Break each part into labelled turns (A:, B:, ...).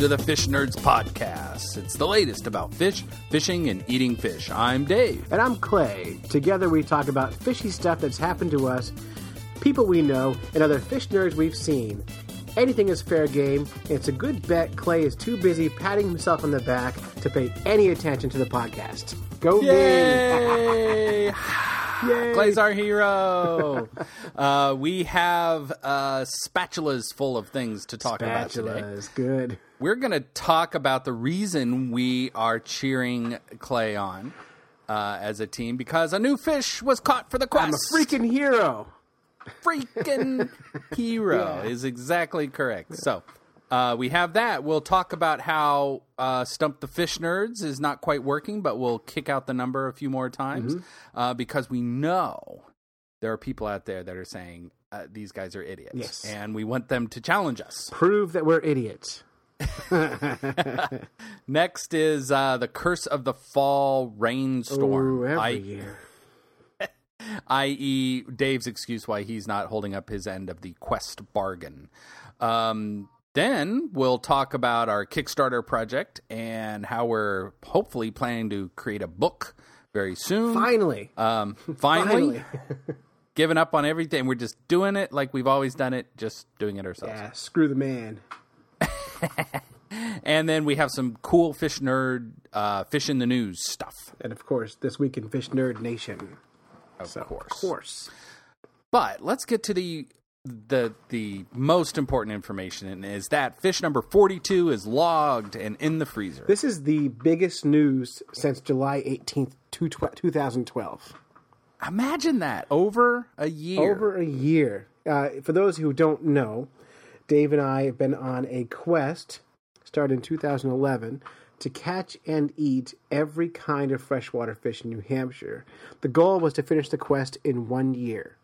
A: to the Fish Nerds Podcast. It's the latest about fish, fishing, and eating fish. I'm Dave.
B: And I'm Clay. Together we talk about fishy stuff that's happened to us, people we know, and other fish nerds we've seen. Anything is fair game, and it's a good bet Clay is too busy patting himself on the back to pay any attention to the podcast. Go!
A: Yay!
B: Yay!
A: Clay's our hero. uh, we have uh, spatulas full of things to talk about today.
B: Spatulas, good.
A: We're going to talk about the reason we are cheering Clay on uh, as a team because a new fish was caught for the quest.
B: I'm a freaking hero.
A: freaking hero is exactly correct. So uh, we have that. We'll talk about how uh, Stump the Fish Nerds is not quite working, but we'll kick out the number a few more times uh, because we know there are people out there that are saying uh, these guys are idiots,
B: Yes.
A: and we want them to challenge us.
B: Prove that we're idiots.
A: Next is uh, the Curse of the Fall Rainstorm.
B: Ooh, every
A: I-
B: year.
A: i.e., Dave's excuse why he's not holding up his end of the quest bargain. Um, then we'll talk about our Kickstarter project and how we're hopefully planning to create a book very soon.
B: Finally.
A: Um, finally,
B: Finally.
A: giving up on everything. We're just doing it like we've always done it, just doing it ourselves.
B: yeah, screw the man.
A: And then we have some cool fish nerd, uh, fish in the news stuff,
B: And of course, this week in Fish Nerd Nation.
A: of
B: So,
A: course.
B: Of course.
A: But let's get to the the the most important information and is that fish number 42 is logged and in the freezer.
B: This is the biggest news since July 18th, 2012.
A: Imagine that over a year.
B: Over a year. Uh, for those who don't know, Dave and I have been on a quest, started in 2011, to catch and eat every kind of freshwater fish in New Hampshire. The goal was to finish the quest in one year.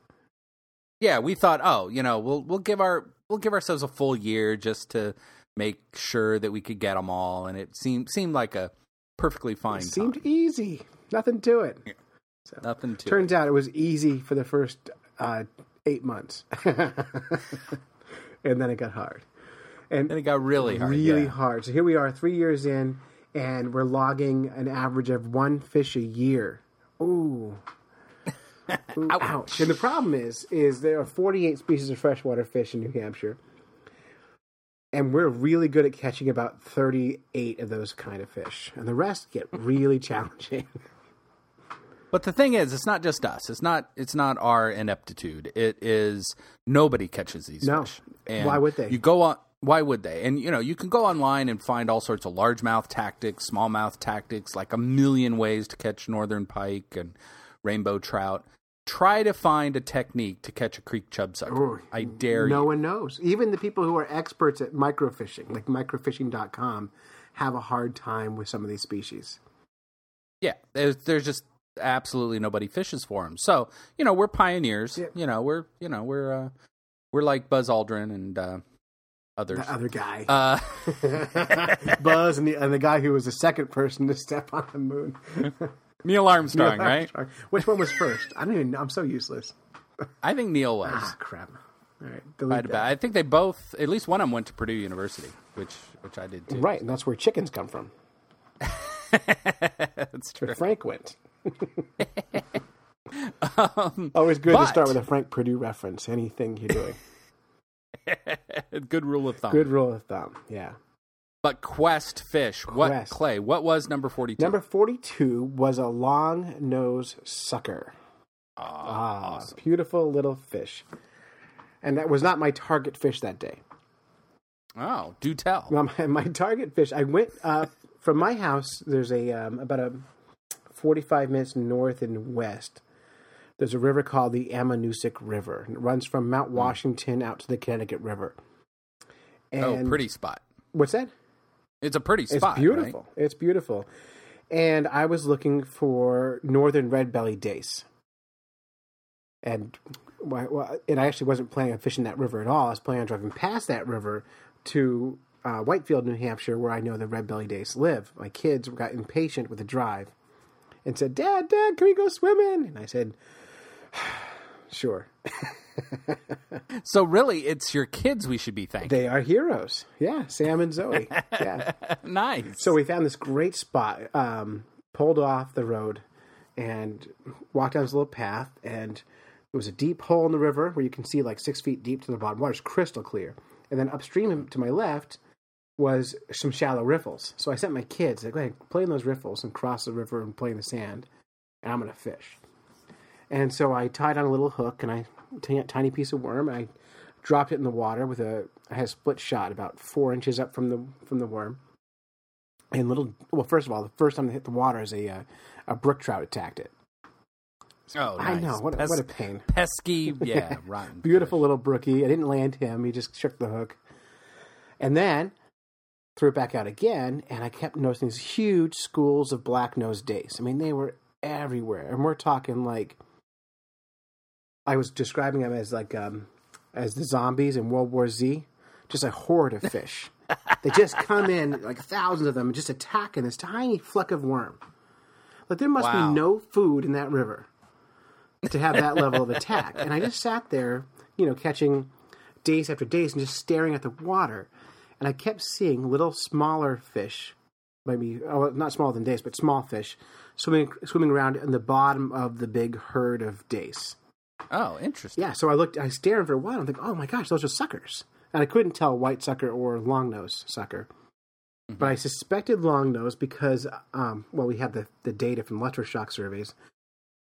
A: yeah, we thought, oh, you know, we'll we'll give our we'll give ourselves a full year just to make sure that we could get them all, and it seemed seemed like a perfectly fine
B: It seemed
A: time.
B: easy. Nothing to it.
A: Nothing to
B: Turns out it was easy for the first uh, eight months. and then it got hard. And
A: And it got really hard.
B: really
A: yeah.
B: hard. So here we are, three years in, and we're logging an average of one fish a year. Ooh. Ooh, ouch. And the problem is, is there are 48 species of freshwater fish in New Hampshire, and we're really good at catching about 38 of those kind of fish, and the rest get really challenging.
A: But the thing is, it's not just us. It's not. It's not our ineptitude. It is nobody catches these
B: No.
A: fish. And
B: Why would they?
A: You go on. Why would they? And you know, you can go online and find all sorts of largemouth tactics, smallmouth tactics, like a million ways to catch northern pike and rainbow trout. Try to find a technique to catch a creek chub sucker.
B: Ooh,
A: I dare
B: no
A: you.
B: No one knows. Even the people who are experts at microfishing, like microfishing.com, have a hard time with some of these species.
A: Yeah, there's, there's just absolutely nobody fishes for them. So you know, we're pioneers.
B: Yeah.
A: You know, we're you know we're uh, we're like Buzz Aldrin and uh, others.
B: The other guy.
A: Uh,
B: Buzz and the, and the guy who was the second person to step on the moon.
A: Neil Armstrong,
B: Neil
A: right?
B: Armstrong. Which one was first? I don't even know. I'm so useless.
A: I think Neil was.
B: Ah, crap. All right.
A: I'd
B: delete that.
A: I think they both, at least one of them, went to Purdue University, which which I did too.
B: Right, and that's where chickens come from.
A: That's true.
B: Frank went. Always good to start with a Frank Perdue reference. Anything you're doing.
A: Good rule of thumb.
B: Good rule of thumb. Yeah.
A: But Quest fish. What
B: Quest.
A: Clay? What was number forty-two?
B: Number 42 was a long nose sucker. Ah, beautiful little fish. And that was not my target fish that day.
A: Oh, do tell.
B: Well, my, my target fish, I went uh, from my house. There's a um, about a 45 minutes north and west. There's a river called the Ammonoosuc River. And it runs from Mount Washington out to the Connecticut River. And
A: oh, pretty spot.
B: What's that?
A: It's a pretty
B: It's
A: spot.
B: beautiful. It's beautiful. And I was looking for northern red belly dace. And well, well, and I actually wasn't planning on fishing that river at all. I was planning on driving past that river to uh, Whitefield, New Hampshire, where I know the red belly dace live. My kids got impatient with the drive and said, "Dad, Dad, can we go swimming?" And I said, Sure.
A: so really, it's your kids we should be thanking.
B: They are heroes. Yeah, Sam and Zoe. Yeah.
A: nice.
B: So we found this great spot, um, pulled off the road, and walked down this little path. And there was a deep hole in the river where you can see like six feet deep to the bottom. Water's crystal clear. And then upstream to my left was some shallow riffles. So I sent my kids, like, go ahead, play in those riffles and cross the river and play in the sand, and I'm going to fish. And so I tied on a little hook and I t- tiny piece of worm. And I dropped it in the water with a I had a split shot about four inches up from the from the worm. And little well, first of all, the first time it hit the water, is a uh, a brook trout attacked it.
A: oh,
B: I know what a,
A: Pes-
B: what a pain.
A: pesky, yeah, rotten.
B: Beautiful little brookie. I didn't land him. He just shook the hook, and then threw it back out again. And I kept noticing these huge schools of black nosed dace. I mean, they were everywhere, and we're talking like I was describing them as like um, as the zombies in World War Z, just a horde of fish. they just come in like thousands of them, and just attacking this tiny fleck of worm. Like there must
A: Wow.
B: be no food in that river to have that level of attack. And I just sat there, you know, catching dace after dace and just staring at the water. And I kept seeing little smaller fish, maybe oh, not smaller than dace, but small fish, swimming swimming around in the bottom of the big herd of dace.
A: Oh, interesting.
B: Yeah, so I looked, I stared for a while. I'm thinking, oh my gosh, those are suckers. And I couldn't tell white sucker or longnose sucker. But I suspected longnose because, um, well, we had the, the data from electroshock surveys.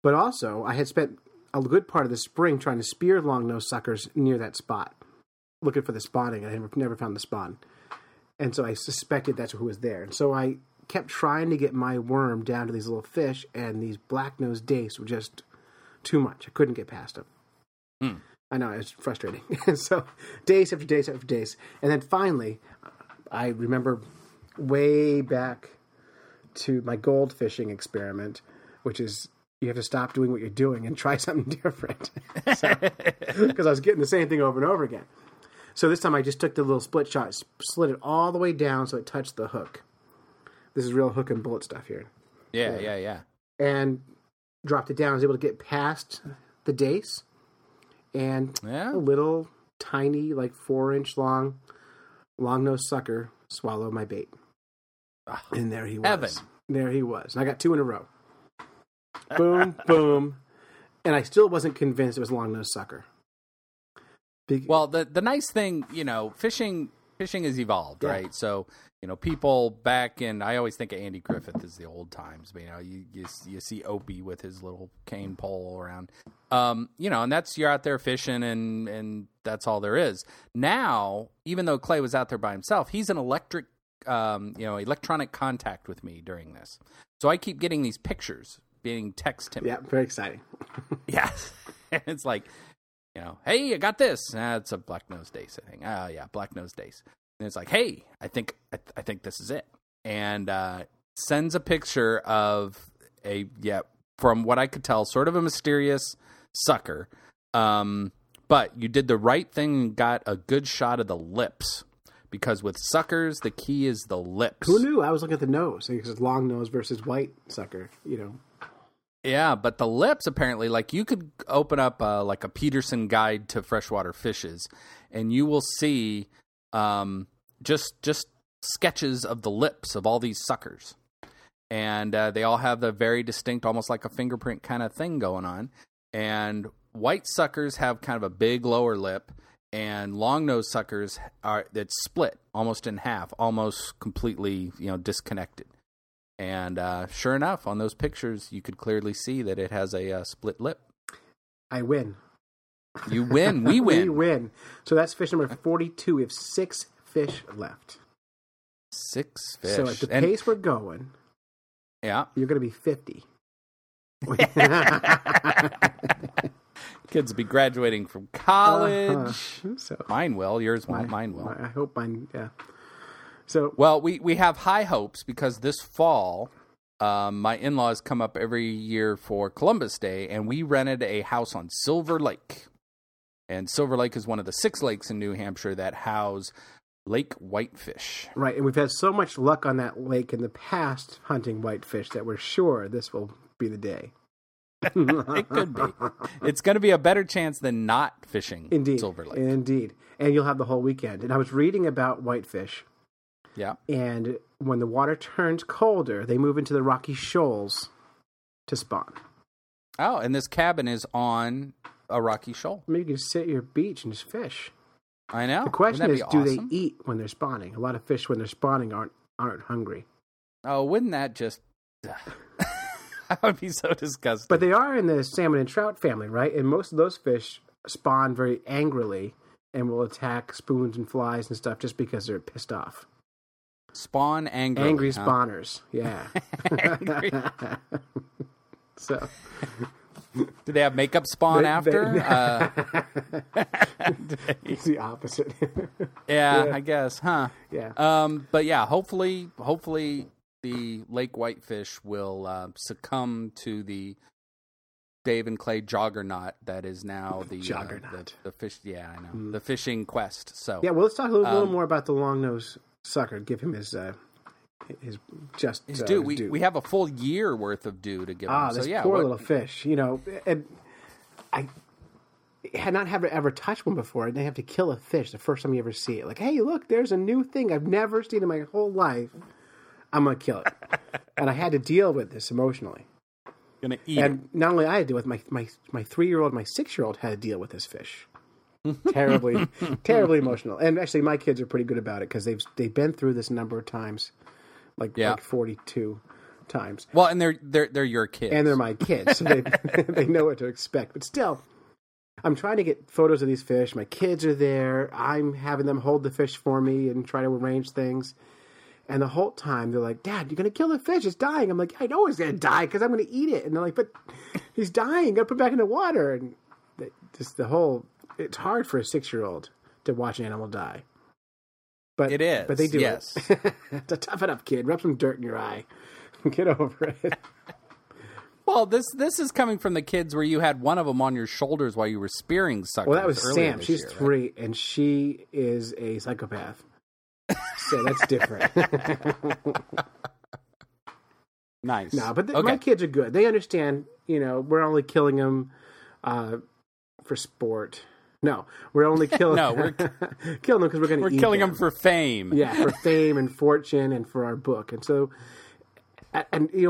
B: But also, I had spent a good part of the spring trying to spear longnose suckers near that spot, looking for the spawning. I never, found the spawn. And so I suspected that's who was there. And so I kept trying to get my worm down to these little fish, and these black nosed dace were just too much. I couldn't get past them.
A: Hmm.
B: I know, it's frustrating. and so dace after dace after dace. And then finally, I remember way back to my gold fishing experiment, which is you have to stop doing what you're doing and try something different. Because I was getting the same thing over and over again. So this time I just took the little split shot, slid it all the way down so it touched the hook. This is real hook and bullet stuff here.
A: Yeah, yeah, yeah.
B: And dropped it down. I was able to get past the dace and
A: Yeah.
B: a little tiny, like four inch long, long nosed sucker swallow my bait. Ah, and there he was.
A: Heaven.
B: There he was. And I got two in a row. boom, boom. And I still wasn't convinced it was a long nosed sucker. Be-
A: Well, the the nice thing, you know, fishing fishing has evolved,
B: Yeah.
A: right? So, you know, people back in I always think of Andy Griffith as the old times. But, you know, you you, you see Opie with his little cane pole around. Um, you know, and that's you're out there fishing and and that's all there is. Now, even though Clay was out there by himself, he's an electric um, you know, electronic contact with me during this. So I keep getting these pictures being text to
B: yeah, very exciting.
A: Yeah. it's like, you know, hey, I got this. Ah, it's a black nose dace, I think. Oh, yeah, black nose dace. And it's like, hey, I think I, I think this is it. And uh, sends a picture of a yeah, from what I could tell, sort of a mysterious sucker. Um, but you did the right thing and got a good shot of the lips. Because with suckers, the key is the lips.
B: Who knew? I was looking at the nose. Because it's long nose versus white sucker, you know.
A: Yeah, but the lips apparently, like you could open up uh, like a Peterson guide to freshwater fishes, and you will see um, just just sketches of the lips of all these suckers, and uh, they all have the very distinct, almost like a fingerprint kind of thing going on. And white suckers have kind of a big lower lip, and long nose suckers are it's split almost in half, almost completely you know disconnected. And uh, sure enough, on those pictures, you could clearly see that it has a uh, split lip.
B: I win.
A: You win. We win.
B: we win. So that's fish number 42. We have six fish left.
A: Six fish.
B: So at the
A: And-
B: pace we're going,
A: yeah.
B: you're going to be 50.
A: Kids will be graduating from college.
B: Uh-huh. So
A: Mine will. Yours won't. Mine will.
B: I hope mine, yeah. So
A: Well, we, we have high hopes because this fall, um, my in laws come up every year for Columbus Day, and we rented a house on Silver Lake. And Silver Lake is one of the six lakes in New Hampshire that house lake whitefish.
B: Right, and we've had so much luck on that lake in the past hunting whitefish that we're sure this will be the day.
A: it could be. It's going to be a better chance than not fishing
B: Indeed,
A: Silver Lake.
B: indeed, and you'll have the whole weekend. And I was reading about whitefish,
A: yeah.
B: and when the water turns colder, they move into the rocky shoals to spawn.
A: Oh, and this cabin is on a rocky shoal.
B: Maybe you can sit at your beach and just fish.
A: I know.
B: The question is,
A: be
B: do they eat when they're spawning? A lot of fish when they're spawning aren't aren't hungry,
A: Oh, wouldn't that just? that would be so disgusting.
B: but they are in the salmon and trout family, right? And most of those fish spawn very angrily and will attack spoons and flies and stuff just because they're pissed off.
A: Spawn angry.
B: Angry
A: huh?
B: spawners, yeah. So
A: Do they have makeup spawn
B: They-
A: after?
B: they-
A: uh,
B: it's the opposite.
A: yeah,
B: Yeah.
A: I guess, huh?
B: yeah.
A: Um, but yeah, hopefully, hopefully the lake whitefish will uh, succumb to the Dave and Clay juggernaut that is now the uh,
B: Juggernaut.
A: the, the fish. Yeah, I know the fishing quest. So
B: Yeah, well, let's talk a little, little
A: Um,
B: more about the long nose sucker. Give him his uh, his just
A: his
B: uh,
A: due.
B: his
A: We
B: due.
A: we have a full year worth of due to give
B: ah,
A: him.
B: this
A: So yeah,
B: poor
A: what-
B: little fish. You know, and I had not ever ever touched one before. and they have to kill a fish the first time you ever see it. Like, hey, look, there's a new thing I've never seen in my whole life. I'm gonna kill it, and I had to deal with this emotionally.
A: gonna eat. it.
B: And not only I had to deal with my my my three year old, my six year old had to deal with this fish. Terribly, terribly emotional. And actually, my kids are pretty good about it because they've they've been through this a number of times, like
A: Yeah.
B: like forty two times,
A: Well, and they're they're they're your kids,
B: and they're my kids, so they they know what to expect. But still, I'm trying to get photos of these fish. My kids are there. I'm having them hold the fish for me and try to arrange things. And the whole time they're like, "Dad, you're gonna kill the fish. It's dying." I'm like, "I know it's gonna die because I'm gonna eat it." And they're like, "But he's dying. Gotta put it back in the water." And just the whole, it's hard for a six year old to watch an animal die. But
A: It is,
B: But they do
A: yes.
B: it. to tough it up, kid. Rub some dirt in your eye. Get over it.
A: Well, this this is coming from the kids where you had one of them on your shoulders while you were spearing suckers.
B: Well, that was Sam. She's
A: year, right?
B: three, and she is a psychopath. So that's different.
A: Nice.
B: no, but
A: okay.
B: my kids are good. They understand. You know, we're only killing them uh, for sport. No, we're only killing.
A: No, we're-
B: killing them because we're going to.
A: we're killing them for fame.
B: yeah, for fame and fortune and for our book. And so, and you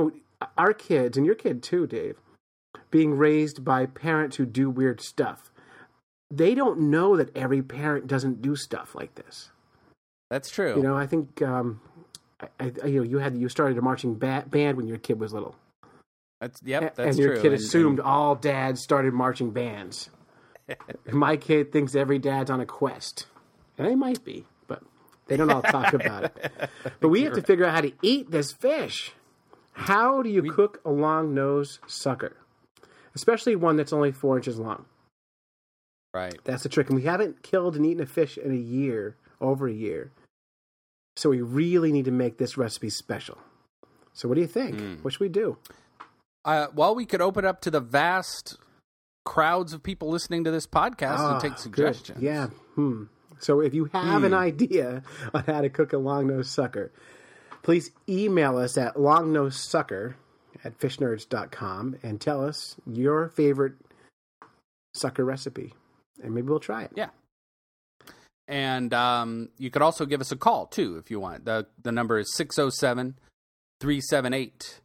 B: know, our kids and your kid too, Dave, being raised by parents who do weird stuff. They don't know that every parent doesn't do stuff like this.
A: That's true.
B: You know, I think um, I, I, you know you had you started a marching ba- band when your kid was little,
A: that's yep. That's
B: and your
A: true.
B: kid
A: And-
B: assumed
A: and-
B: all dads started marching bands. My kid thinks every dad's on a quest, and they might be, but they don't all talk about it. But we have to figure out how to eat this fish. How do you cook a long nose sucker, especially one that's only four inches long?
A: right.
B: That's the trick. And we haven't killed and eaten a fish in a year, over a year. So we really need to make this recipe special. So what do you think?
A: Hmm.
B: What should we do?
A: Uh, well, we could open up to the vast crowds of people listening to this podcast
B: Ah,
A: and take
B: good.
A: suggestions.
B: Yeah. Hmm. So if you have an
A: Hmm.
B: idea on how to cook a long nose sucker, please email us at longnosesucker at fishnerds.com and tell us your favorite sucker recipe. And maybe we'll try it.
A: Yeah. And um, you could also give us a call too if you want. The the number is 607 378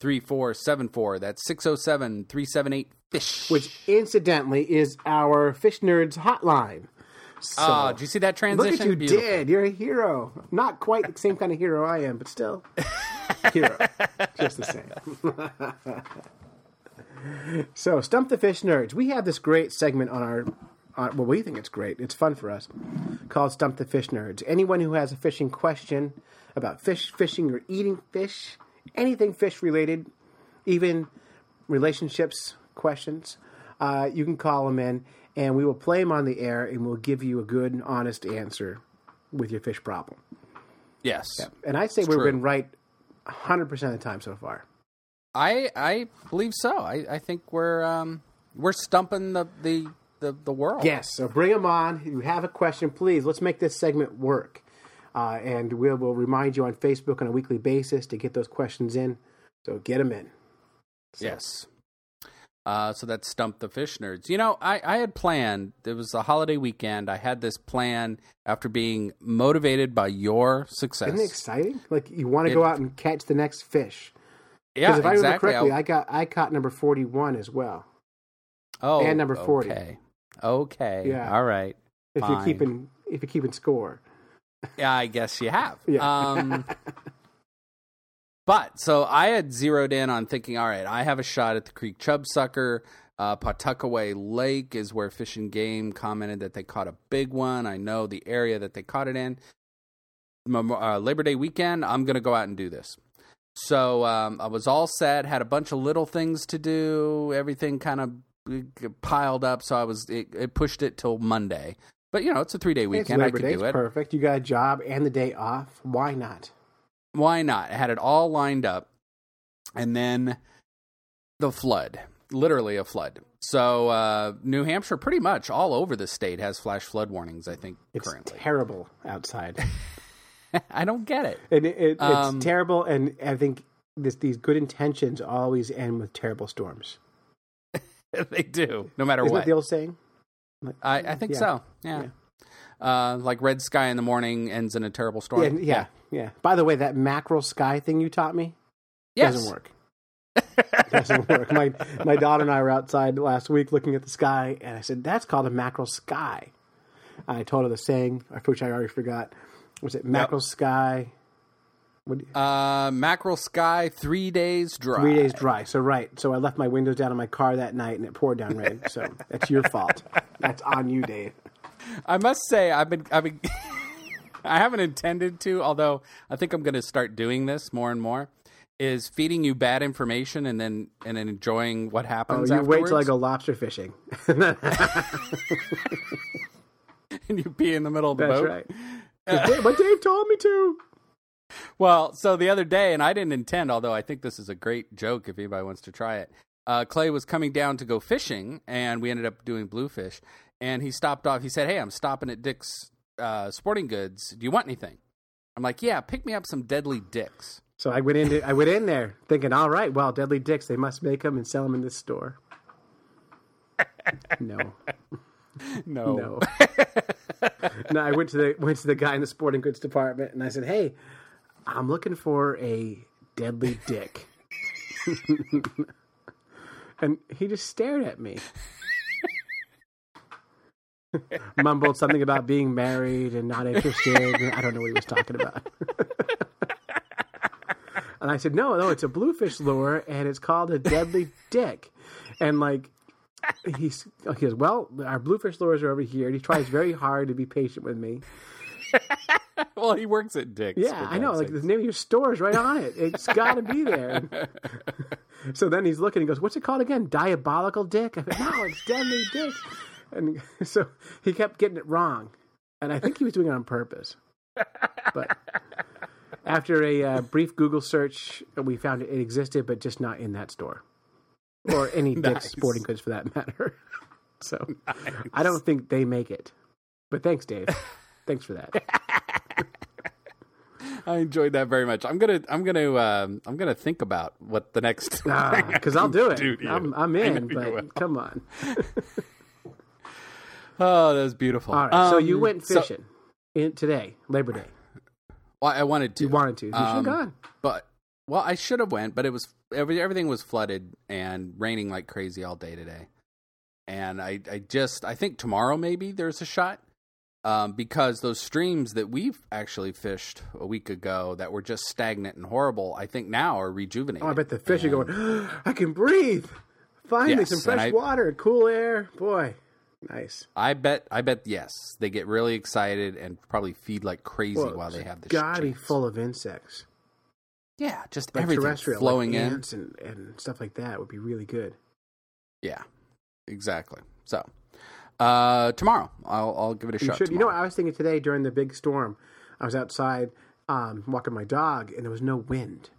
A: 3474. That's 607 378 fish.
B: Which incidentally is our Fish Nerds hotline. Ah, so,
A: Oh, did you see that transition?
B: Look at you
A: Beautiful.
B: did. You're a hero. Not quite the same kind of hero I am, but still hero. Just the same. so, Stump the Fish Nerds. We have this great segment on our on, well, we think it's great. It's fun for us. Called Stump the Fish Nerds. Anyone who has a fishing question about fish, fishing, or eating fish, anything fish related, even relationships questions, uh, you can call them in, and we will play them on the air, and we'll give you a good, honest answer with your fish problem.
A: Yes.
B: And I'd say
A: It's
B: we've
A: true.
B: been right 100% of the time so far.
A: I I believe so. I, I think we're um, we're stumping the, the, the, the world.
B: Yes, so bring them on. If you have a question, please, let's make this segment work. Uh, and we'll, we'll remind you on Facebook on a weekly basis to get those questions in. So get them in.
A: Yes. Uh, so that's Stump the Fish Nerds. You know, I, I had planned, it was a holiday weekend. I had this plan after being motivated by your success.
B: Isn't it exciting? Like you want to go out and catch the next fish.
A: Yeah,
B: Because if I remember
A: exactly.
B: correctly,
A: I-
B: I got I caught number forty one as well.
A: oh,
B: and number 40.
A: Okay. Okay.
B: Yeah.
A: All right.
B: If
A: Fine.
B: you're keeping if you're keeping score.
A: Yeah, I guess you have.
B: Yeah.
A: Um, but so I had zeroed in on thinking, all right, I have a shot at the Creek Chub Sucker. Uh, Pawtuckaway Lake is where Fish and Game commented that they caught a big one. I know the area that they caught it in. Mem- Uh, Labor Day weekend, I'm going to go out and do this. So um, I was all set, had a bunch of little things to do, everything kind of piled up. So I was, it, it pushed it till Monday. But you know, it's a three day
B: It's
A: weekend. I could do
B: it's
A: it.
B: perfect. You got a job and the day off. Why not?
A: why not? I had it all lined up. And then the flood, literally a flood. So uh, New Hampshire, pretty much all over the state, has flash flood warnings, I think,
B: It's
A: currently.
B: terrible outside.
A: I don't get it.
B: and it, it, it's
A: Um,
B: terrible and I think this, these good intentions always end with terrible storms.
A: they do, no matter
B: Isn't
A: what.
B: the old saying? Like,
A: I, I think
B: Yeah.
A: so, yeah. Uh, like red sky in the morning ends in a terrible storm.
B: yeah, yeah, yeah. By the way, that mackerel sky thing you taught me
A: Yes.
B: doesn't work. doesn't work. My my daughter and I were outside last week looking at the sky, and I said, "That's called a mackerel sky." I told her the saying, which I already forgot. Was it mackerel sky? What,
A: Uh, mackerel sky, three days dry.
B: three days dry. So right. So I left my windows down in my car that night, and it poured down rain. So that's your fault. That's on you, Dave.
A: I must say, I've been, I've been, I haven't intended to, although I think I'm going to start doing this more and more. Is feeding you bad information and then and then enjoying what happens.
B: Oh, you wait till I go lobster fishing.
A: and you pee in the middle of the
B: That's
A: boat.
B: right. Dave, but Dave told me to.
A: Well, so the other day, and I didn't intend, although I think this is a great joke if anybody wants to try it. Uh, Clay was coming down to go fishing, and we ended up doing bluefish. And he stopped off. He said, "Hey, I'm stopping at Dick's uh, Sporting Goods. Do you want anything?" I'm like, "Yeah, pick me up some deadly dicks."
B: So I went into I went in there thinking, all right, well, Deadly Dicks, they must make them and sell them in this store. No,
A: No,
B: no, no. I went to the went to the guy in the sporting goods department and I said, hey, I'm looking for a Deadly Dick, and he just stared at me. Mumbled something about being married and not interested. I don't know what he was talking about. And I said, no, no, it's a bluefish lure, and it's called a deadly dick. And like, he's he goes, well, our bluefish lures are over here. And he tries very hard to be patient with me.
A: Well, he works at Dick's.
B: Yeah, I know.
A: God's
B: Like the name of your store is right on it. It's got to be there. so then he's looking. He goes, "What's it called again? Diabolical Dick?" I said, "No, it's Deadly Dick." And so he kept getting it wrong, and I think he was doing it on purpose. But after a uh, brief Google search, we found it existed, but just not in that store or any Dick's Sporting Goods for that matter. so I don't think they make it. But thanks, Dave. thanks for that.
A: I enjoyed that very much. I'm gonna, I'm gonna, um, I'm gonna think about what the next.
B: because I'll do it.
A: Do.
B: I'm, I'm in, but come on.
A: oh, that was beautiful.
B: All right, so you
A: Um,
B: went
A: so-
B: fishing in today, Labor Day.
A: well, I wanted to.
B: You wanted to. You should have
A: Um,
B: gone.
A: but well, I should have went, but it was every, everything was flooded and raining like crazy all day today. And I, I just, I think tomorrow maybe there's a shot um, because those streams that we've actually fished a week ago that were just stagnant and horrible, I think now are rejuvenated.
B: Oh, I bet the fish are going. I can breathe. Finally,
A: Yes,
B: some fresh
A: I-
B: water, cool air. Boy, nice.
A: I bet, I bet yes, they get really excited and probably feed like crazy
B: Well,
A: while they have the
B: Gotta be full of insects,
A: Yeah, just
B: like
A: everything
B: terrestrial,
A: flowing
B: like
A: in.
B: and, and stuff like that would be really good.
A: Yeah, exactly. So uh, tomorrow, I'll, I'll give it a
B: You
A: shot.
B: should. You know, what I was thinking today during the big storm. I was outside um, walking my dog, and there was no wind.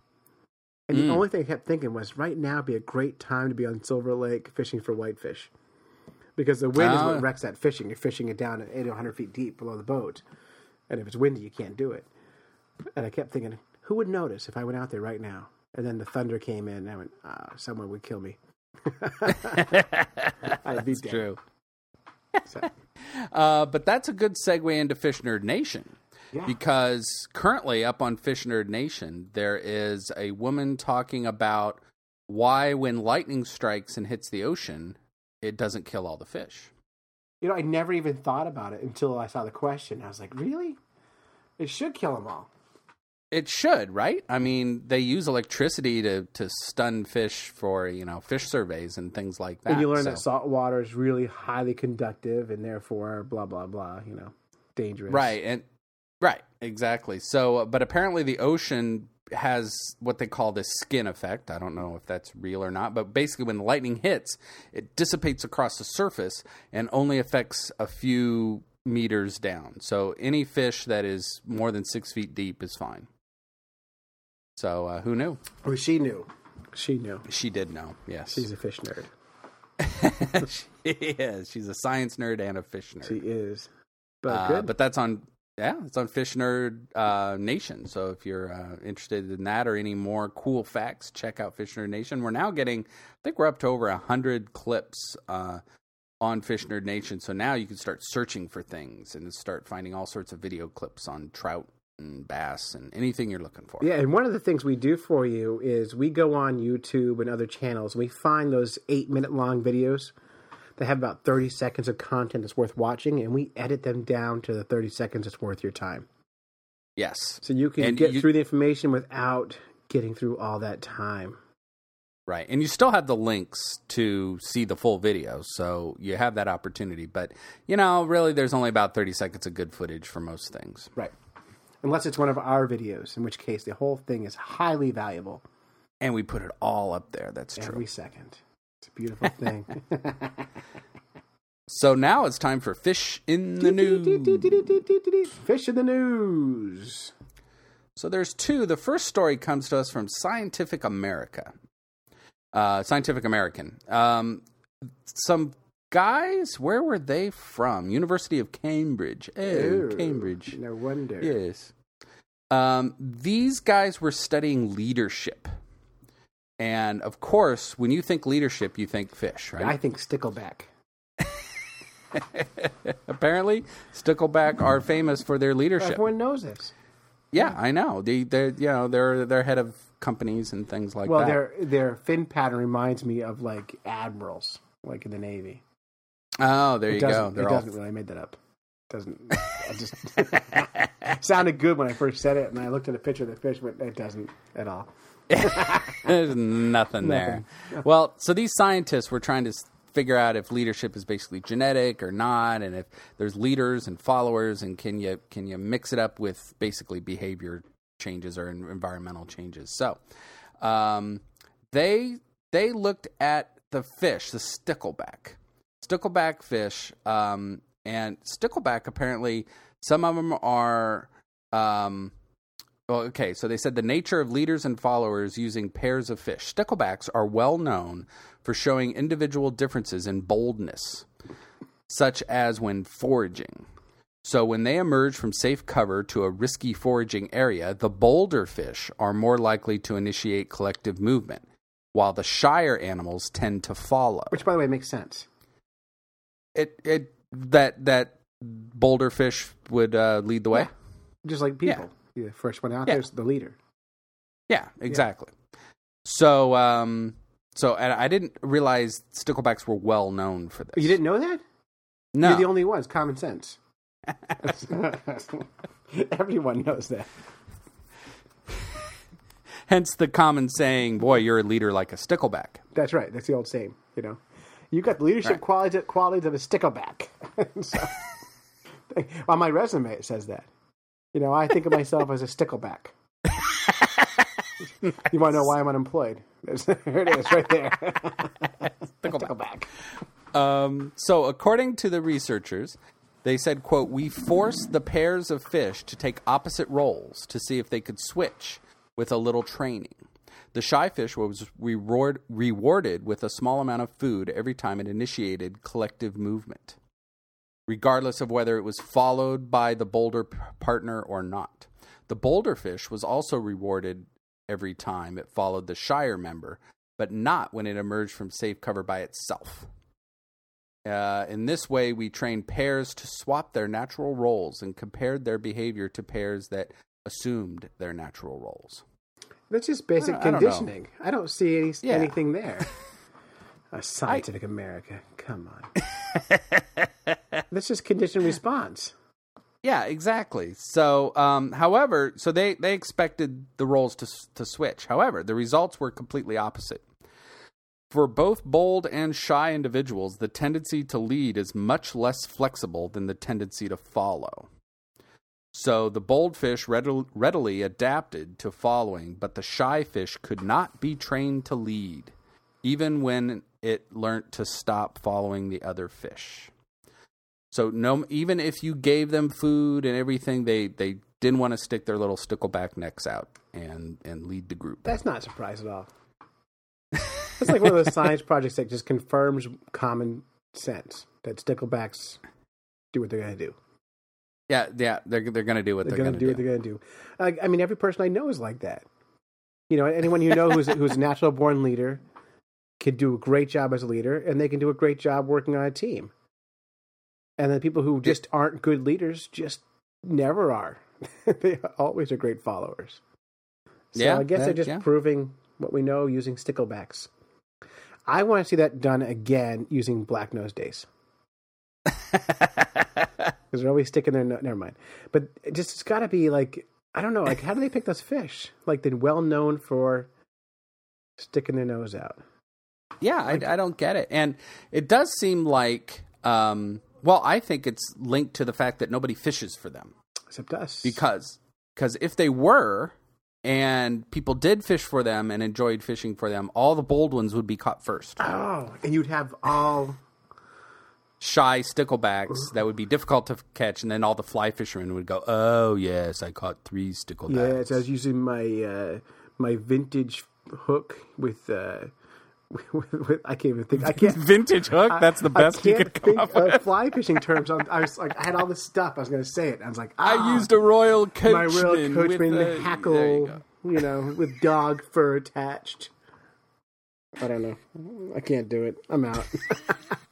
B: And
A: Mm.
B: the only thing I kept thinking was, right now would be a great time to be on Silver Lake fishing for whitefish, because the wind is
A: Ah.
B: what wrecks that fishing. You're fishing it down at 80 100 feet deep below the boat, and if it's windy, you can't do it. And I kept thinking, who would notice if I went out there right now? And then the thunder came in, and I went, ah, someone would kill me. I'd be
A: That's
B: dead.
A: true.
B: So,
A: Uh, but that's a good segue into Fish Nerd Nation.
B: Yeah.
A: Because currently, up on Fish Nerd Nation, there is a woman talking about why, when lightning strikes and hits the ocean, it doesn't kill all the fish.
B: you know, I never even thought about it until I saw the question. I was like, really? It should kill them all.
A: It should, right? I mean, they use electricity to, to stun fish for, you know, fish surveys and things like that.
B: and you learn
A: so-
B: that salt water is really highly conductive and therefore blah blah blah. You know, dangerous.
A: Right, and right, exactly. So, uh, but apparently the ocean has what they call this skin effect. I don't know if that's real or not, but basically when the lightning hits, it dissipates across the surface and only affects a few meters down. So any fish that is more than six feet deep is fine. So uh, who knew?
B: Well, she knew. She knew.
A: She did know. Yes,
B: She's a fish nerd.
A: she is. She's a science nerd and a fish nerd.
B: She is. But
A: Uh,
B: good.
A: but that's on yeah, it's on Fish Nerd uh, Nation. So if you're uh, interested in that or any more cool facts, check out Fish Nerd Nation. We're now getting, I think we're up to over a hundred clips uh, on Fish Nerd Nation. So now you can start searching for things and start finding all sorts of video clips on trout and bass and anything you're looking for.
B: Yeah, and one of the things we do for you is we go on YouTube and other channels. And we find those eight minute long videos that have about 30 seconds of content that's worth watching, and we edit them down to the 30 seconds that's worth your time.
A: Yes.
B: So you can
A: And
B: get
A: you-
B: through the information without getting through all that time.
A: Right. And you still have the links to see the full video. So you have that opportunity. But, you know, really, there's only about 30 seconds of good footage for most things.
B: Right. Unless it's one of our videos, in which case the whole thing is highly valuable
A: And we put it all up there. That's true.
B: every second. It's a beautiful thing.
A: So now it's time for Fish in the News.
B: Fish in the news.
A: So there's two. The first story comes to us from Scientific America. Uh, Scientific American. Um, some guys, where were they from? University of Cambridge. Oh, Cambridge.
B: No wonder.
A: Yes. Um, these guys were studying leadership. And of course, when you think leadership, you think fish, right?
B: I think Stickleback.
A: Apparently, Stickleback are famous for their leadership.
B: Everyone knows this.
A: Yeah, I know. They, they're, you know, they're they're head of companies and things like
B: Well,
A: that.
B: Well, their their fin pattern reminds me of like admirals, like in the Navy.
A: Oh, there you
B: it
A: go.
B: doesn't,
A: They're
B: it
A: all
B: doesn't really. I made that up. It Doesn't. I just sounded good when I first said it, and I looked at a picture of the fish, but it doesn't at all.
A: There's nothing there. Well, so these scientists were trying to figure out if leadership is basically genetic or not, and if there's leaders and followers, and can you can you mix it up with basically behavior changes or environmental changes. So, um, they they looked at the fish, the stickleback, stickleback fish, um, and stickleback apparently some of them are. Um, well, okay, so they said the nature of leaders and followers using pairs of fish. Sticklebacks are well known for showing individual differences in boldness, such as when foraging. So, when they emerge from safe cover to a risky foraging area, the bolder fish are more likely to initiate collective movement, while the shyer animals tend to follow.
B: Which, by the way, makes sense.
A: It it that that bolder fish would uh, lead the way.
B: Yeah. Just like people. The first one out
A: Yeah.
B: there's the leader.
A: Yeah, exactly. So, um, so and I didn't realize sticklebacks were well known for this.
B: You didn't know that?
A: No.
B: You're the only ones. Common sense. Everyone knows that.
A: Hence the common saying, "Boy, you're a leader like a stickleback."
B: That's right. That's the old saying. You know, you got the leadership
A: Right.
B: qualities qualities of a stickleback. so, on my resume, it says that. You know, I think of myself as a stickleback. You want to know why I'm unemployed? There it is, right there. stickleback.
A: Um, so, according to the researchers, they said, "quote We forced the pairs of fish to take opposite roles to see if they could switch with a little training." The shy fish was reward, rewarded with a small amount of food every time it initiated collective movement. regardless of whether it was followed by the bolder p- partner or not. The bolder fish was also rewarded every time it followed the shyer member, but not when it emerged from safe cover by itself. Uh, in this way, we trained pairs to swap their natural roles and compared their behavior to pairs that assumed their natural roles.
B: That's just basic
A: I don't- I don't
B: conditioning. I don't, see any,
A: Yeah.
B: anything there. A scientific America. Come on. That's just conditioned response.
A: Yeah, exactly. So, um, however, so they, they expected the roles to to switch. However, the results were completely opposite. For both bold and shy individuals, the tendency to lead is much less flexible than the tendency to follow. So the bold fish readily adapted to following, but the shy fish could not be trained to lead, even when it learnt to stop following the other fish. So no, even if you gave them food and everything, they they didn't want to stick their little stickleback necks out and and lead the group.
B: That's not a surprise at all. It's like one of those science projects that just confirms common sense that sticklebacks do what they're going to do.
A: Yeah, yeah, they're they're gonna do what
B: They're,
A: they're,
B: going to
A: gonna
B: do what they're going to do. Like, I mean, every person I know is like that. You know, anyone you know who's who's a natural born leader can do a great job as a leader, and they can do a great job working on a team. And then people who just aren't good leaders just never are. they always are great followers. So
A: Yeah,
B: I guess they're just
A: yeah.
B: proving what we know using sticklebacks. I want to see that done again using black nose dace because they're always sticking their. No- never mind, but it just it's got to be like I don't know. Like how do they pick those fish? Like they're well known for sticking their nose out.
A: Yeah, I, I don't get it, and it does seem like, um, well, I think it's linked to the fact that nobody fishes for them
B: Except us.
A: because because if they were and people did fish for them and enjoyed fishing for them, all the bold ones would be caught first.
B: oh, and you'd have all
A: Shy sticklebacks that would be difficult to catch, and then all the fly fishermen would go, "Oh yes, I caught three sticklebacks."
B: yeah. So I was using my uh, my vintage hook with. Uh, with, with, I can't even think. I can't.
A: Vintage hook. That's the best
B: I
A: you could come
B: think
A: up with.
B: of fly fishing terms. I, I was like, I had all this stuff. I was going to say it. I was like,
A: I
B: ah.
A: used a royal coachman.
B: my
A: with
B: coachman
A: a- there you
B: hackle,
A: go.
B: you, know, with dog fur attached. I don't know. I can't do it. I'm out.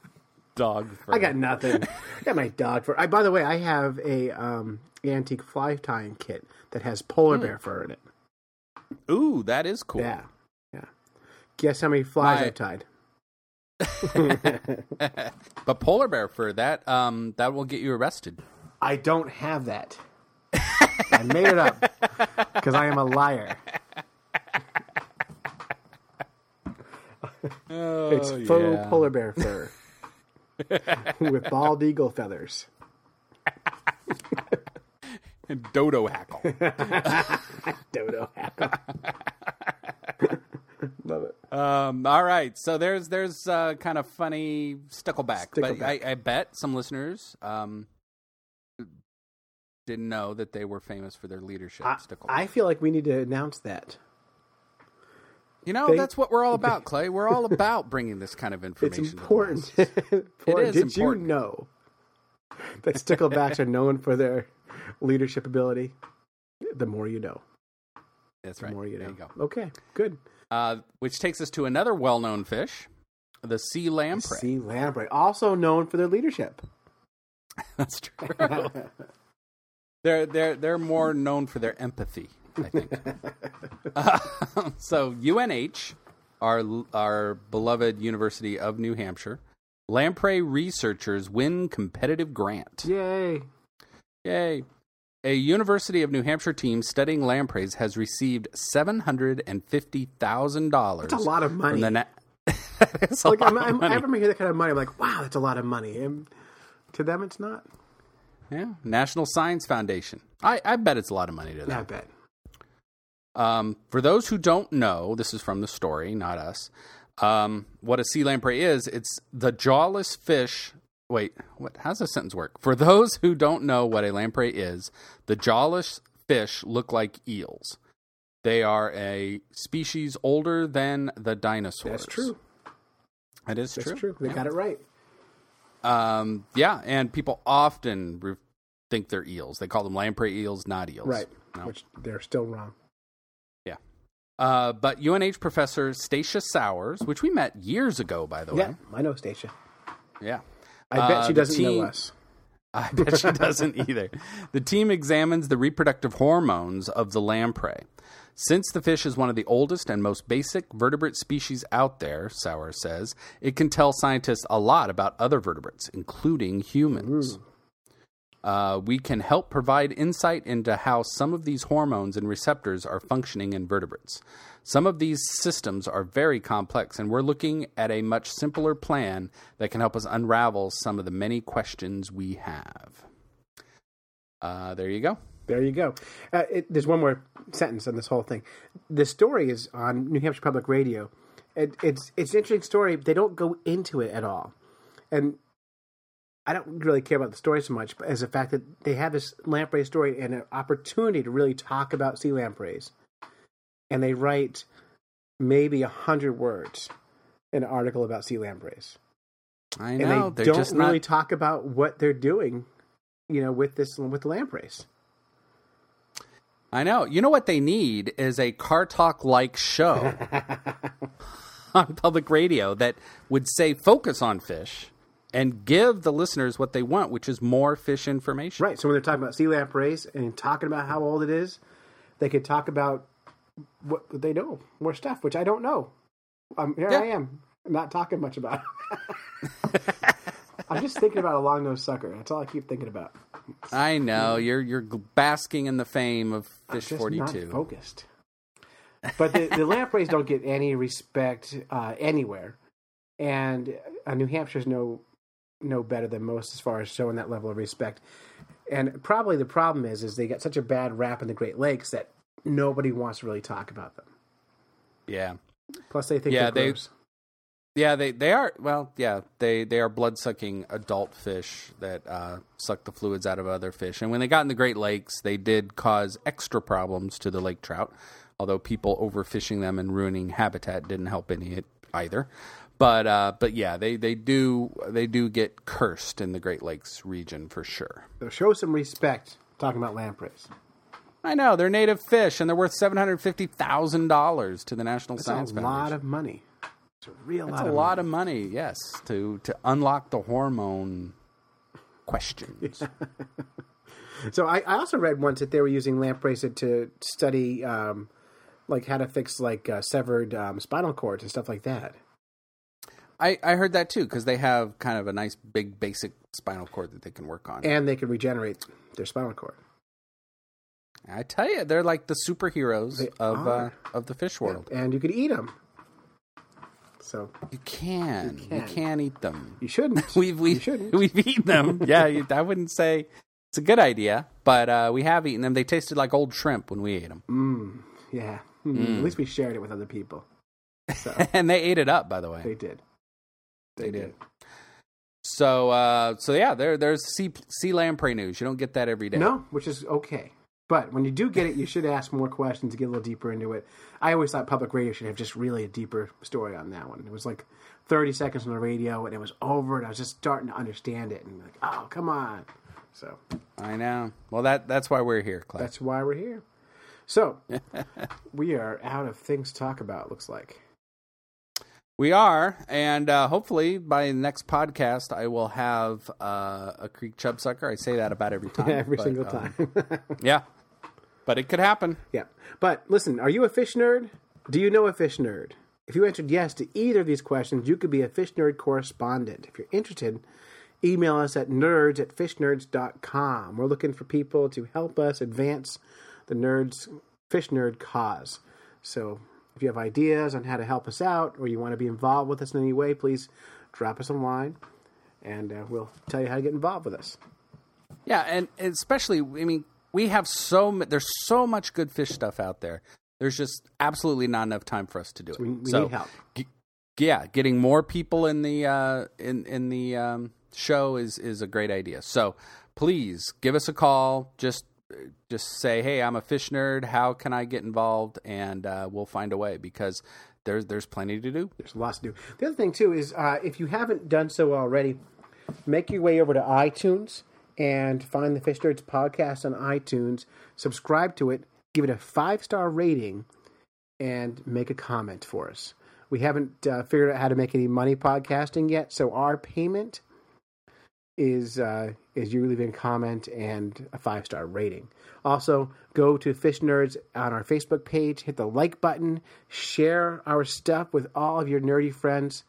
A: dog. Fur.
B: I got nothing. I got my dog fur. I, by the way, I have a um, antique fly tying kit that has polar
A: Hmm.
B: bear fur in it.
A: Ooh, that is cool.
B: Yeah, yeah. Guess how many flies
A: My-
B: I've tied?
A: but polar bear fur that um that will get you arrested.
B: I don't have that. I made it up because I am a liar.
A: Oh,
B: It's faux polar bear fur with bald eagle feathers.
A: And dodo hackle.
B: Dodo hackle. Love it.
A: um, all right, so there's there's uh, kind of funny stickleback, but I, I bet some listeners um didn't know that they were famous for their leadership.
B: I,
A: stickleback.
B: I feel like we need to announce that.
A: You know,
B: they-
A: that's what we're all about, Clay. We're all about bringing this kind of information. the
B: important. Important.
A: is
B: Did
A: important.
B: you know that sticklebacks are known for their leadership ability? The more you know.
A: That's right.
B: The more you
A: there
B: know.
A: you go.
B: Okay, good.
A: Uh, which takes us to another well-known fish, the sea lamprey.
B: Sea lamprey, also known for their leadership.
A: That's true. they're they're they're more known for their empathy, I think. Uh, so UNH, our our beloved University of New Hampshire, lamprey researchers win competitive grant.
B: Yay!
A: Yay! A University of New Hampshire team studying lampreys has received seven hundred and fifty thousand dollars.
B: That's a lot of money.
A: The na- It's a
B: like
A: lot
B: I'm, I'm,
A: money.
B: I hear that kind of money, I'm like, wow, that's a lot of money. And to them, it's not.
A: Yeah, National Science Foundation. I, I bet it's a lot of money to them.
B: I bet.
A: Um, for those who don't know, this is from the story, not us. Um, what a sea lamprey is, it's the jawless fish. Wait, what? How's this sentence work? For those who don't know what a lamprey is, the jawless fish look like eels. They are a species older than the dinosaurs.
B: That's true.
A: It is
B: That's
A: true.
B: true. They
A: Yeah.
B: got it right.
A: Um, yeah, and people often re- think they're eels. They call them lamprey eels, not eels.
B: Right.
A: No.
B: Which they're still wrong.
A: Uh, but UNH professor Stacia Sowers, which we met years ago, by the
B: Yeah,
A: way.
B: I know Stacia.
A: Yeah.
B: I bet
A: Uh,
B: she doesn't know us.
A: I bet she doesn't either. The team examines the reproductive hormones of the lamprey. Since the fish is one of the oldest and most basic vertebrate species out there, Sower says, it can tell scientists a lot about other vertebrates, including humans. Uh, we can help provide insight into how some of these hormones and receptors are functioning in vertebrates. Some of these systems are very complex, and we're looking at a much simpler plan that can help us unravel some of the many questions we have. Uh, there you go.
B: There you go. Uh, it, there's one more sentence on this whole thing. The story is on New Hampshire Public Radio. It, it's it's an interesting story. They don't go into it at all, and I don't really care about the story so much, but as the fact that they have this lamprey story and an opportunity to really talk about sea lampreys, and they write maybe a hundred words in an article about sea lampreys,
A: I
B: and
A: know
B: they
A: they're
B: don't
A: just
B: really
A: not.
B: talk about what they're doing, you know, with this with the lampreys.
A: I know. You know what they need is a car talk like show on public radio that would say focus on fish and give the listeners what they want, which is more fish information.
B: Right. So when they're talking about sea lampreys and talking about how old it is, they could talk about what they know, more stuff, which I don't know. Um, here
A: Yeah.
B: I am, not talking much about it. I'm just thinking about a long nosed sucker. That's all I keep thinking about.
A: I know you're you're basking in the fame of Fish Forty
B: not focused. But the, the lampreys don't get any respect uh, anywhere, and uh, New Hampshire's no no better than most as far as showing that level of respect. And probably the problem is is they got such a bad rap in the Great Lakes that nobody wants to really talk about them.
A: Yeah,
B: Plus, they think
A: Yeah,
B: they're
A: they-
B: gross.
A: yeah. They they are well. Yeah, they they are blood sucking adult fish that uh, suck the fluids out of other fish. And when they got in the Great Lakes, they did cause extra problems to the lake trout. Although people overfishing them and ruining habitat didn't help any either. But uh, but yeah, they, they do they do get cursed in the Great Lakes region for sure.
B: So show some respect talking about lampreys.
A: I know they're native fish and they're worth seven hundred fifty thousand dollars to the National
B: That's
A: Science
B: a
A: Foundation.
B: A lot of money. It's a real
A: That's
B: lot
A: a
B: of
A: lot
B: money.
A: of money, yes, to to unlock the hormone questions.
B: So I, I also read once that they were using lampreys to study um, like how to fix like uh, severed um, spinal cords and stuff like that.
A: I, I heard that too because they have kind of a nice big basic spinal cord that they can work on.
B: And they can regenerate their spinal cord.
A: I tell you, they're like the superheroes
B: They
A: of uh,
B: are.
A: of the fish world.
B: And you could eat them. So
A: You can, you
B: can.
A: can eat them.
B: you shouldn't.
A: We've
B: you
A: we
B: shouldn't.
A: we've eaten them. yeah, you- I wouldn't say it's a good idea, but uh, we have eaten them. They tasted like old shrimp when we ate them,
B: Mm, yeah. Mm, At least we shared it with other people. So
A: and they ate it up. By the way,
B: they did.
A: They did. So, uh, so yeah, there, there's sea, sea lamprey news. You don't get that every day.
B: No, which is okay. But when you do get it, you should ask more questions to get a little deeper into it. I always thought public radio should have just really a deeper story on that one. It was like 30 seconds on the radio and it was over and I was just starting to understand it and like, oh, come on. So
A: I know. Well, that that's why we're here, Clay.
B: that's why we're here. So we are out of things to talk about, looks like.
A: We are, and uh, hopefully by the next podcast, I will have uh, a creek chub sucker. I say that about every time.
B: Every
A: but,
B: single
A: uh,
B: time.
A: yeah, but it could happen.
B: Yeah. But listen, are you a fish nerd? Do you know a fish nerd? If you answered yes to either of these questions, you could be a fish nerd correspondent. If you're interested, email us at nerds at fishnerds.com. We're looking for people to help us advance the nerds fish nerd cause. So if you have ideas on how to help us out or you want to be involved with us in any way, please drop us a line and uh, we'll tell you how to get involved with us.
A: Yeah, and especially, I mean, we have so there's so much good fish stuff out there. There's just absolutely not enough time for us to do it.
B: We, we
A: so,
B: need help.
A: g- yeah, getting more people in the uh, in in the um, show is is a great idea. So please give us a call. Just just say, hey, I'm a fish nerd. How can I get involved? And uh, we'll find a way because there's there's plenty to do.
B: There's lots to do. The other thing too is uh, if you haven't done so already, make your way over to iTunes and find the Fish Nerds podcast on iTunes. Subscribe to it. Give it a five star rating, and make a comment for us. We haven't uh, figured out how to make any money podcasting yet, so our payment is uh, is you leaving a comment and a five star rating. Also, go to Fish Nerds on our Facebook page, hit the like button, share our stuff with all of your nerdy friends.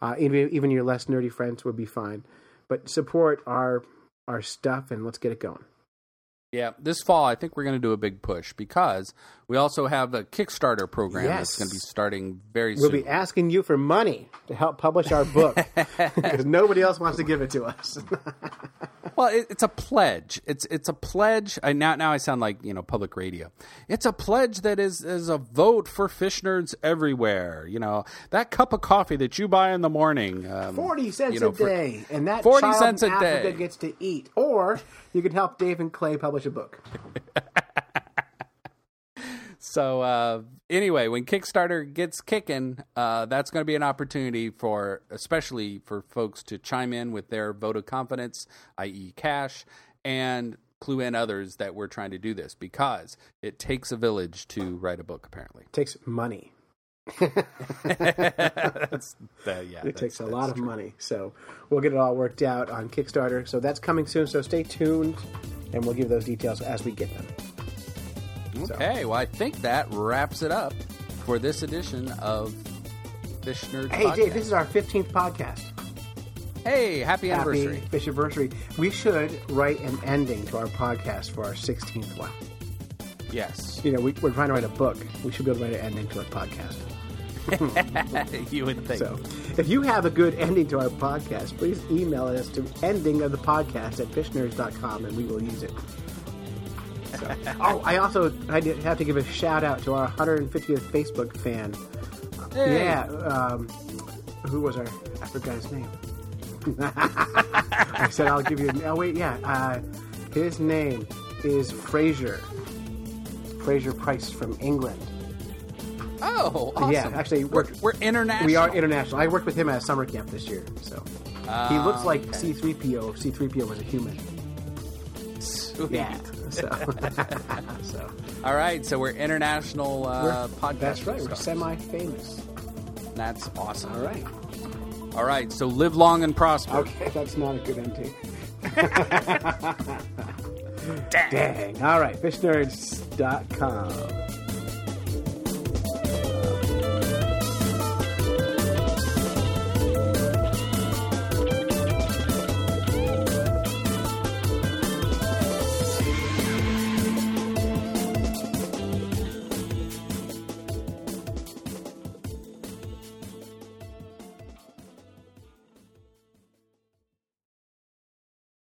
B: Uh, even even your less nerdy friends would be fine, but support our our stuff and let's get it going.
A: Yeah, this fall I think we're going to do a big push because we also have a Kickstarter program
B: Yes.
A: that's going to be starting very soon.
B: We'll
A: soon.
B: be asking you for money to help publish our book because nobody else wants to give it to us.
A: Well, it, it's a pledge. It's it's a pledge. I, now now I sound like you know public radio. It's a pledge that is is a vote for fish nerds everywhere. You know that cup of coffee that you buy in the morning. Um,
B: Forty cents
A: you know,
B: a
A: for-
B: day, and that
A: 40 cents a day.
B: gets to eat. Or you can help Dave and Clay publish a book.
A: So uh, anyway, when Kickstarter gets kicking, uh, that's going to be an opportunity for, especially for folks to chime in with their vote of confidence, i.e., cash, and clue in others that we're trying to do this because it takes a village to write a book. Apparently, it
B: takes money.
A: that's the, yeah.
B: It takes a lot of money. So we'll get it all worked out on Kickstarter. So that's coming soon. So stay tuned, and we'll give those details as we get them.
A: Okay, well, I think that wraps it up for this edition of Fish Nerds.
B: Hey,
A: Podcast.
B: Dave, this is our 15th podcast.
A: hey, happy anniversary!
B: Happy Fish anniversary. We should write an ending to our podcast for our 16th one.
A: Yes,
B: You know, we, we're trying to write a book. We should be able to write an ending to our podcast.
A: you would think.
B: So, if you have a good ending to our podcast, please email us to ending of the podcast at fishnerds.com and we will use it. So, oh, I also I have to give a shout out to our 150th Facebook fan.
A: Hey.
B: Yeah, um, who was our? I forgot his name. I said I'll give you. Oh wait, yeah, uh, his name is Fraser. Fraser Price from England.
A: Oh, awesome.
B: Yeah, actually,
A: we're,
B: we're-
A: we're international.
B: We are international. I worked with him at summer camp this year, so he looks like
A: okay.
B: C3PO. if C3PO was a human.
A: Sweet.
B: Yeah. So, so
A: All right, so we're international uh, podcast.
B: that's right. We're semi-famous.
A: That's awesome.
B: All right.
A: All right, so live long and prosper.
B: Okay, that's not a good ending. Dang. All right. Fishnerds.com.